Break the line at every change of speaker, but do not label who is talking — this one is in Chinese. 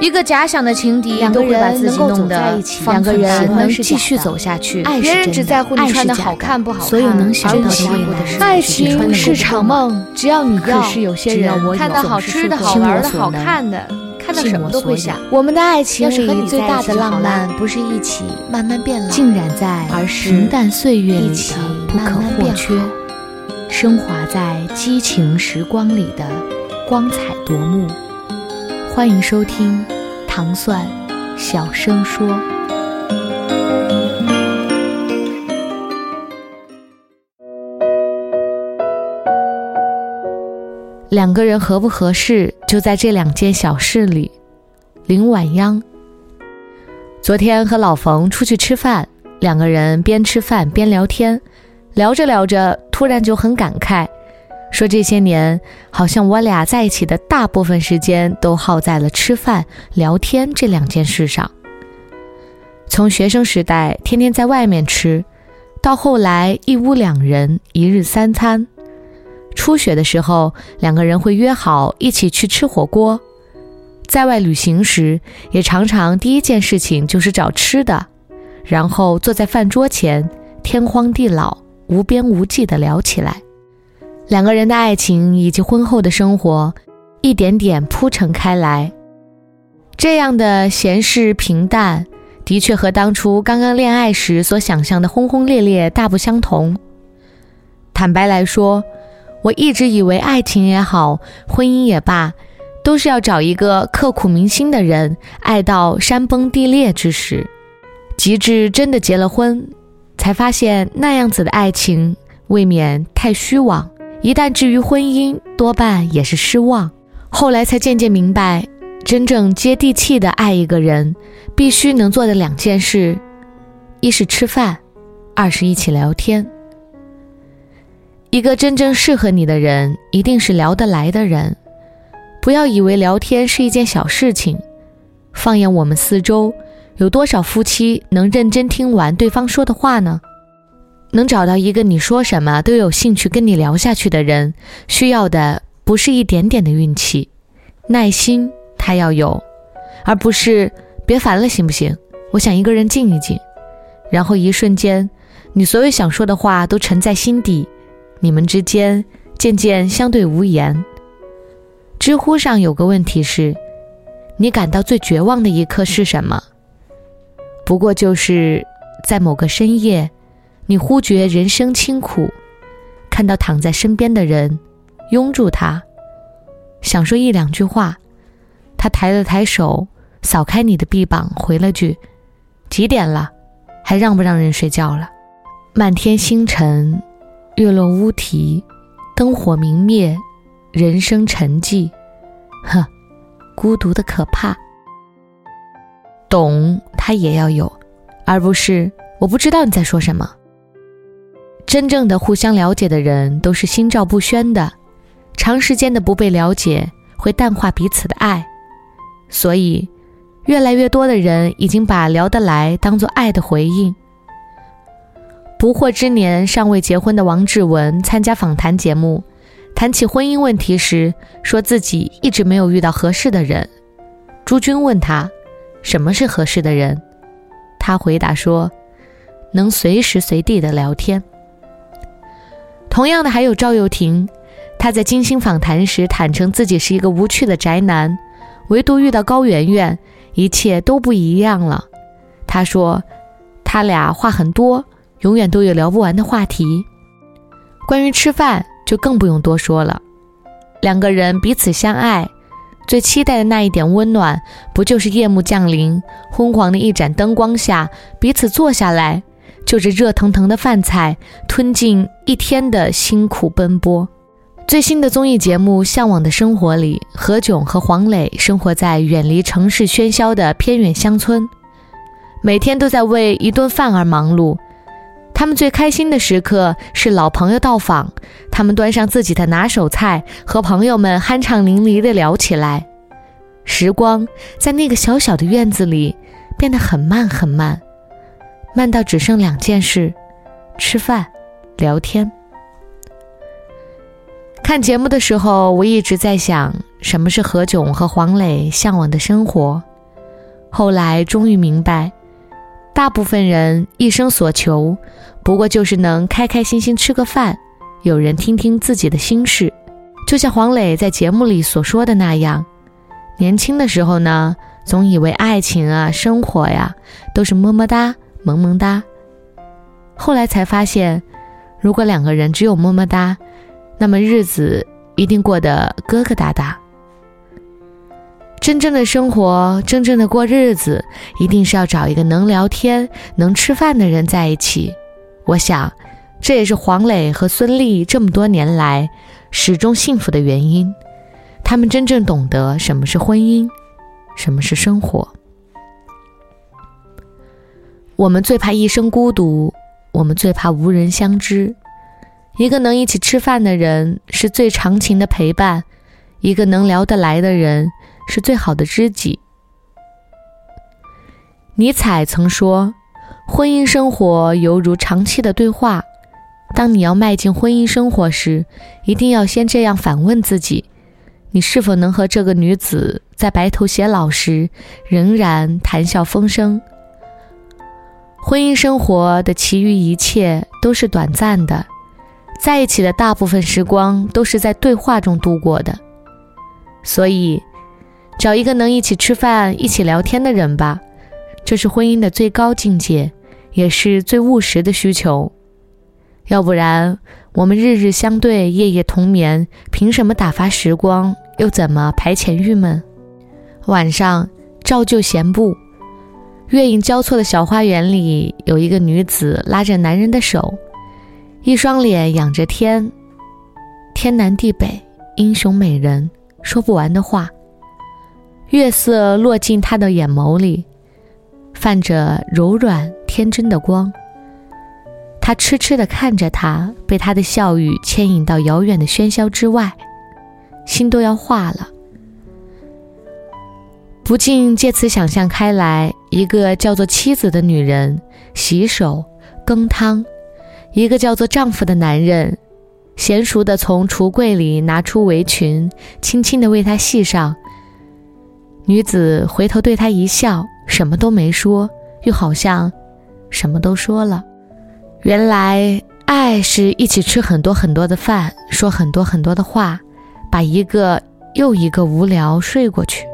一个假想的情敌，
两个人
能够走在一
起，两个人能继续走下去。
别人只在乎你穿的好看不好看，
所有能想到的未来。
爱情是场梦，只要你要。
可是有些人
看到好吃的、好玩的、好看的，看到什么都会想。
我们的爱情里最大的浪漫，不是一起慢慢变老，浸染在而是平淡岁月里的不可或缺，升华在激情时光里的光彩夺目。欢迎收听糖蒜小声说。两个人合不合适，就在这两件小事里。林晚央。昨天和老冯出去吃饭，两个人边吃饭边聊天，聊着聊着，突然就很感慨。说这些年，好像我俩在一起的大部分时间都耗在了吃饭、聊天这两件事上。从学生时代天天在外面吃，到后来一屋两人一日三餐；初学的时候，两个人会约好一起去吃火锅；在外旅行时，也常常第一件事情就是找吃的，然后坐在饭桌前，天荒地老、无边无际地聊起来。两个人的爱情以及婚后的生活，一点点铺陈开来。这样的闲适平淡，的确和当初刚刚恋爱时所想象的轰轰烈烈大不相同。坦白来说，我一直以为爱情也好，婚姻也罢，都是要找一个刻骨铭心的人，爱到山崩地裂之时。及至真的结了婚，才发现那样子的爱情未免太虚妄。一旦至于婚姻，多半也是失望。后来才渐渐明白，真正接地气的爱一个人，必须能做的两件事：一是吃饭，二是一起聊天。一个真正适合你的人，一定是聊得来的人。不要以为聊天是一件小事情。放眼我们四周，有多少夫妻能认真听完对方说的话呢？能找到一个你说什么都有兴趣跟你聊下去的人，需要的不是一点点的运气，耐心他要有，而不是别烦了行不行？我想一个人静一静，然后一瞬间，你所有想说的话都沉在心底，你们之间渐渐相对无言。知乎上有个问题是：你感到最绝望的一刻是什么？不过就是在某个深夜。你忽觉人生清苦，看到躺在身边的人，拥住他，想说一两句话，他抬了抬手，扫开你的臂膀，回了句：“几点了？还让不让人睡觉了？”漫天星辰，月落乌啼，灯火明灭，人生沉寂，呵，孤独的可怕。懂他也要有，而不是我不知道你在说什么。真正的互相了解的人都是心照不宣的，长时间的不被了解会淡化彼此的爱，所以越来越多的人已经把聊得来当做爱的回应。不惑之年尚未结婚的王志文参加访谈节目，谈起婚姻问题时，说自己一直没有遇到合适的人。朱军问他什么是合适的人，他回答说，能随时随地的聊天。同样的还有赵又廷，他在金星访谈时坦诚自己是一个无趣的宅男，唯独遇到高圆圆，一切都不一样了。他说，他俩话很多，永远都有聊不完的话题。关于吃饭就更不用多说了，两个人彼此相爱，最期待的那一点温暖，不就是夜幕降临，昏黄的一盏灯光下，彼此坐下来。就着热腾腾的饭菜，吞进一天的辛苦奔波。最新的综艺节目《向往的生活》里，何炅和黄磊生活在远离城市喧嚣的偏远乡村，每天都在为一顿饭而忙碌。他们最开心的时刻是老朋友到访，他们端上自己的拿手菜，和朋友们酣畅淋漓地聊起来。时光在那个小小的院子里变得很慢很慢。慢到只剩两件事：吃饭、聊天。看节目的时候，我一直在想，什么是何炅和黄磊向往的生活。后来终于明白，大部分人一生所求，不过就是能开开心心吃个饭，有人听听自己的心事。就像黄磊在节目里所说的那样，年轻的时候呢，总以为爱情啊、生活呀，都是么么哒、萌萌哒。后来才发现，如果两个人只有么么哒，那么日子一定过得疙疙瘩瘩。真正的生活，真正的过日子，一定是要找一个能聊天、能吃饭的人在一起。我想，这也是黄磊和孙俪这么多年来始终幸福的原因。他们真正懂得什么是婚姻，什么是生活。我们最怕一生孤独，我们最怕无人相知。一个能一起吃饭的人是最长情的陪伴，一个能聊得来的人是最好的知己。尼采曾说：“婚姻生活犹如长期的对话。当你要迈进婚姻生活时，一定要先这样反问自己：你是否能和这个女子在白头偕老时仍然谈笑风生？婚姻生活的其余一切都是短暂的。”在一起的大部分时光都是在对话中度过的，所以，找一个能一起吃饭、一起聊天的人吧，这是婚姻的最高境界，也是最务实的需求。要不然，我们日日相对、夜夜同眠，凭什么打发时光？又怎么排遣郁闷？晚上照旧闲步，月影交错的小花园里，有一个女子拉着男人的手。一双脸仰着天，天南地北，英雄美人，说不完的话。月色落进他的眼眸里，泛着柔软天真的光。他痴痴地看着他，被他的笑语牵引到遥远的喧嚣之外，心都要化了。不禁借此想象开来，一个叫做妻子的女人洗手羹汤。一个叫做丈夫的男人，娴熟地从橱柜里拿出围裙，轻轻地为她系上。女子回头对他一笑，什么都没说，又好像什么都说了。原来，爱是一起吃很多很多的饭，说很多很多的话，把一个又一个无聊睡过去。